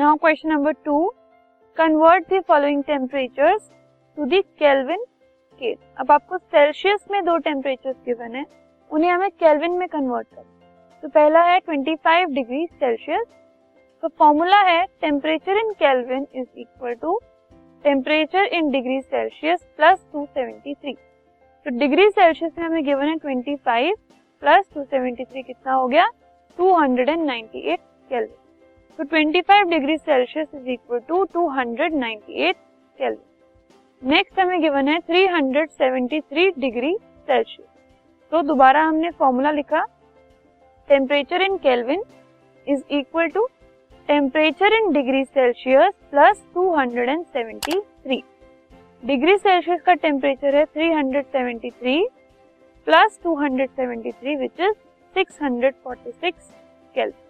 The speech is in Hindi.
Now question number two convert the following temperatures to the Kelvin scale अब आपको सेल्सियस में दो टेम्परेचर गिवन है। उन्हें हमें केल्विन में कन्वर्ट कर तो पहला है 25 डिग्री सेल्सियस तो फॉर्मूला है temperature in Kelvin is equal to temperature in degree Celsius plus 273 तो डिग्री सेल्सियस में हमें गिवन है 25 प्लस 273 कितना हो गया? 298 केल्विन तो 25 degree Celsius is equal to 298 Kelvin next हमें गिवन है 373 डिग्री सेल्सियस. तो दोबारा हमने फॉर्मूला लिखा temperature in Kelvin is equal to temperature in degree Celsius plus 273 degree Celsius का टेम्परेचर है 373 plus 273 which is 646 Kelvin